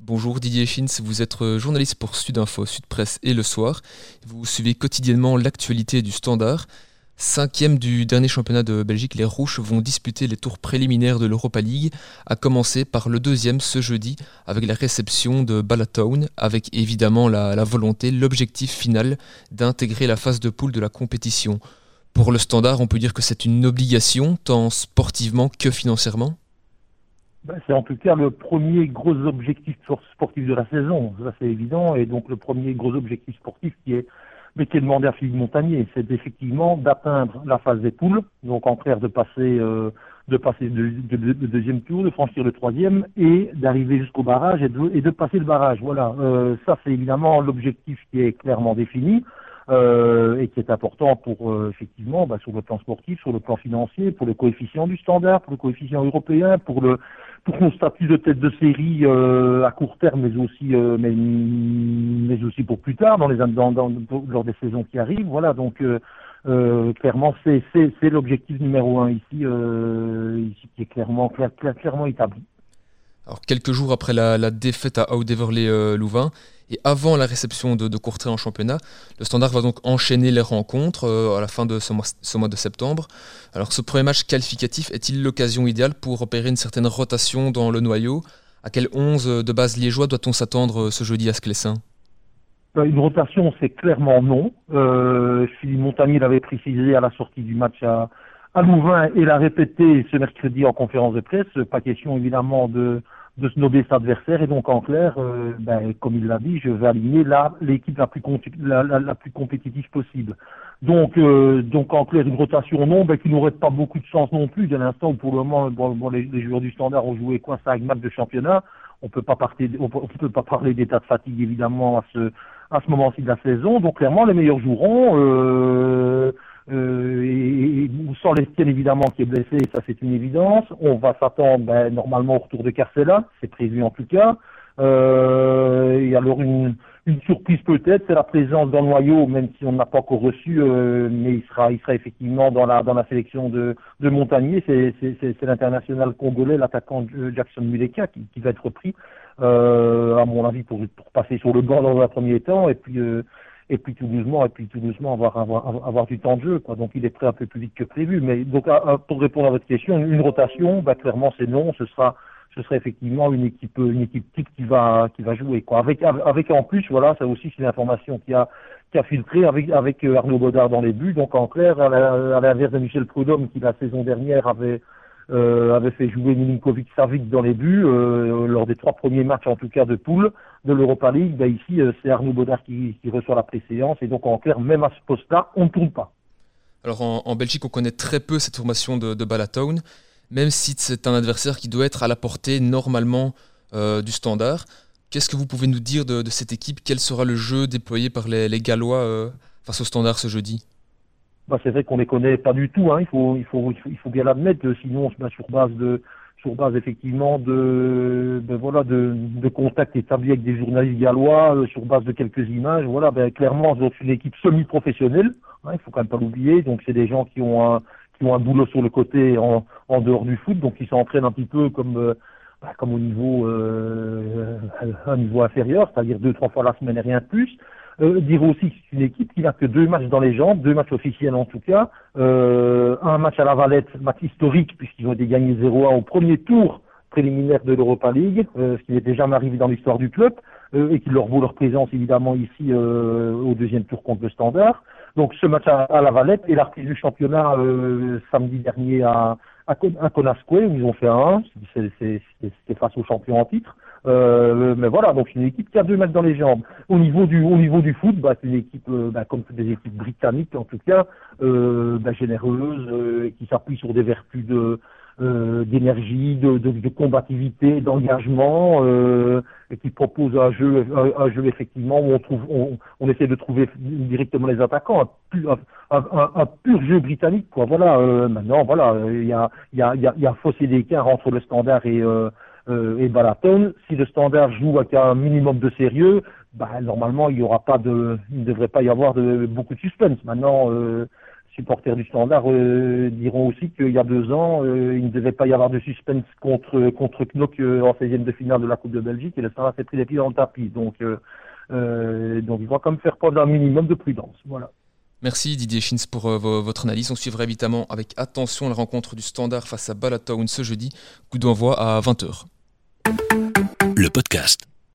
Bonjour Didier Schins, vous êtes euh, journaliste pour Sudinfo, Sud Presse et Le Soir. Vous suivez quotidiennement l'actualité du Standard. Cinquième du dernier championnat de Belgique, les Rouges vont disputer les tours préliminaires de l'Europa League, à commencer par le deuxième ce jeudi avec la réception de Balatown, avec évidemment la, la volonté, l'objectif final d'intégrer la phase de poule de la compétition. Pour le Standard, on peut dire que c'est une obligation, tant sportivement que financièrement ben, c'est en tout cas le premier gros objectif sportif de la saison, ça c'est évident, et donc le premier gros objectif sportif qui est, mais qui est demandé à Philippe Montagnier, c'est effectivement d'atteindre la phase des poules, donc en clair de passer, euh, de passer le deuxième tour, de franchir le troisième et d'arriver jusqu'au barrage et de, et de, passer le barrage. Voilà, euh, ça c'est évidemment l'objectif qui est clairement défini. Euh, et qui est important pour euh, effectivement bah, sur le plan sportif, sur le plan financier, pour le coefficient du standard, pour le coefficient européen, pour le pour son statut de tête de série euh, à court terme, mais aussi euh, mais, mais aussi pour plus tard dans les dans, dans, lors des saisons qui arrivent. Voilà donc euh, clairement c'est c'est l'objectif numéro un ici ici qui est clairement clair, clairement établi. Alors quelques jours après la, défaite à Haut-Deverley-Louvain, et avant la réception de, de Courtrai en championnat, le Standard va donc enchaîner les rencontres euh, à la fin de ce mois, de septembre. Alors ce premier match qualificatif est-il l'occasion idéale pour opérer une certaine rotation dans le noyau? À quel 11 de base liégeois doit-on s'attendre euh, ce jeudi à Sclessin? Ben, une rotation, c'est clairement non. Euh, Philippe Montagnier l'avait précisé à la sortie du match à Louvain et l'a répété ce mercredi en conférence de presse. Pas question évidemment de, de se nober cet adversaire. Et donc, en clair, euh, ben, comme il l'a dit, je vais aligner l'équipe la, la, la, plus compétitive possible. Donc, euh, donc en clair, une rotation non, ben, qui n'aurait pas beaucoup de chance non plus, dès l'instant où pour le moment, bon, les, les, joueurs du standard ont joué quoi, 5 matchs de championnat. On peut pas partir, on peut, pas parler d'état de fatigue évidemment à ce, à ce moment-ci de la saison. Donc clairement, les meilleurs joueront. Euh, sans l'Estienne évidemment qui est blessé, ça c'est une évidence. On va s'attendre ben, normalement au retour de Carcella, c'est prévu en tout cas. Euh, et alors une, une surprise peut-être, c'est la présence dans le noyau, même si on n'a pas encore reçu, euh, mais il sera, il sera effectivement dans la dans la sélection de, de Montagnier. C'est, c'est, l'international congolais, l'attaquant Jackson Muleka, qui, qui va être pris, euh, à mon avis, pour, pour passer sur le banc dans un premier temps, et puis euh, et puis tout doucement, et puis tout doucement avoir, avoir, avoir du temps de jeu. Quoi. Donc il est prêt un peu plus vite que prévu. Mais donc pour répondre à votre question, une rotation, bah, clairement c'est non. Ce sera ce sera effectivement une équipe une équipe type qui va qui va jouer quoi. Avec avec en plus voilà, ça aussi c'est l'information qui a qui a filtré avec avec euh, Arnaud Baudard dans les buts. Donc en clair, à l'inverse de Michel Prudhomme qui la saison dernière avait euh, avait fait jouer Milinkovic Savic dans les buts euh, lors des trois premiers matchs en tout cas de poule de l'Europa League. Ben ici euh, c'est Arnaud Baudard qui, reçoit la préséance et donc en clair même à ce poste-là on ne tourne pas. Alors en, Belgique on connaît très peu cette formation de, de Balatown, même si c'est un adversaire qui doit être à la portée normalement du standard. Qu'est-ce que vous pouvez nous dire de, cette équipe? Quel sera le jeu déployé par les, Gallois face au standard ce jeudi? Bah, c'est vrai qu'on les connaît pas du tout. Hein. Il faut, il faut, il faut bien l'admettre. Sinon, on se met sur base de, sur base effectivement de, de voilà, de, de contacts établis avec des journalistes gallois, euh, sur base de quelques images. Voilà, ben clairement, c'est une équipe semi-professionnelle. Hein, il faut quand même pas l'oublier. Donc, c'est des gens qui ont un, qui ont un boulot sur le côté en, en dehors du foot, donc ils s'entraînent un petit peu comme euh, bah, comme au niveau euh, un niveau inférieur, c'est-à-dire deux trois fois la semaine et rien de plus. Euh, dire aussi que c'est une équipe qui n'a que deux matchs dans les jambes, deux matchs officiels en tout cas, euh, un match à la Valette, match historique puisqu'ils ont été gagnés 0-1 au premier tour préliminaire de l'Europa League, euh, ce qui n'était jamais arrivé dans l'histoire du club, euh, et qui leur vaut leur présence évidemment ici euh, au deuxième tour contre le Standard. Donc ce match à, la Valette et la reprise du championnat samedi dernier à, à, où ils ont fait un 1, c'était face aux champions en titre. Euh, mais voilà, donc c'est une équipe qui a deux mètres dans les jambes. Au niveau du, au niveau du foot, bah, c'est une équipe, euh, bah, comme les équipes britanniques en tout cas, euh, bah, généreuse, euh, qui s'appuie sur des vertus de euh, d'énergie, de, de, de, combativité, d'engagement, et qui propose un jeu, un, jeu effectivement où on trouve, on, on, essaie de trouver directement les attaquants, un, un, un pur jeu britannique, quoi. Voilà. maintenant, voilà, il y a, il y a, il y a, y a fossé d'écart entre le standard et euh, et Balaton, si le standard joue avec un minimum de sérieux, bah, normalement il y aura pas de, il ne devrait pas y avoir de beaucoup de suspense. Maintenant, euh, supporters du Standard diront aussi qu'il y a deux ans, il ne devait pas y avoir de suspense contre contre Knock en 16e de finale de la Coupe de Belgique et le Standard s'est pris les pieds dans le tapis. Donc donc il doit quand même faire preuve d'un minimum de prudence. Voilà. Merci Didier Schins pour votre analyse. On suivra évidemment avec attention la rencontre du Standard face à Balatown ce jeudi. Coup d'envoi à 20h. Le podcast.